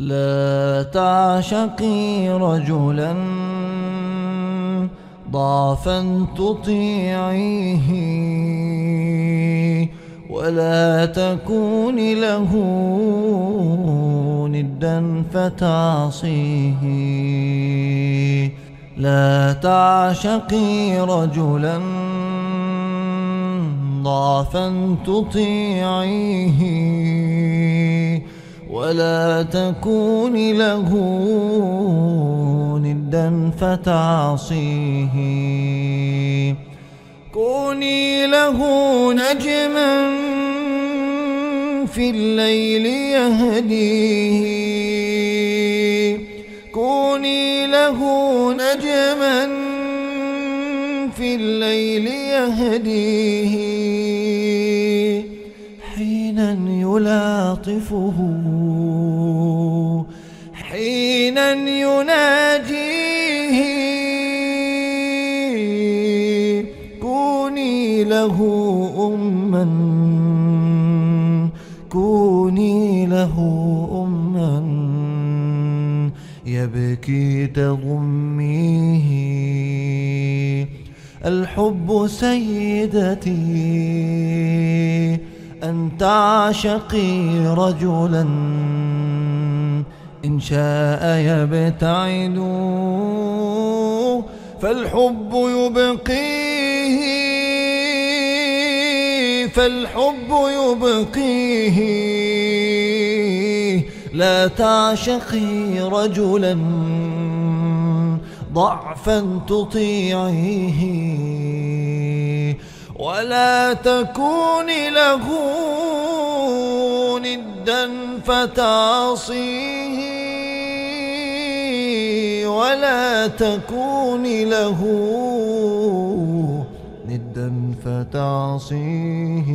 لا تعشقي رجلا ضعفا تطيعيه ولا تكون له ندا فتعصيه. لا تعشقي رجلا ضعفا تطيعيه ولا تكون له ندا فتعصيه. كوني له نجما في الليل يهديه. كوني له نجما في الليل يهديه. يلاطفه حينا يناجيه كوني له أما. كوني له أما. يبكي تضميه. الحب سيدتي. أن تعشقي رجلا إن شاء يبتعد. فالحب يبقيه فالحب يبقيه. لا تعشقي رجلا ضعفا تطيعيه. ولا تكوني له ندا فتعصيه. ولا تكوني له ندا فتعصيه.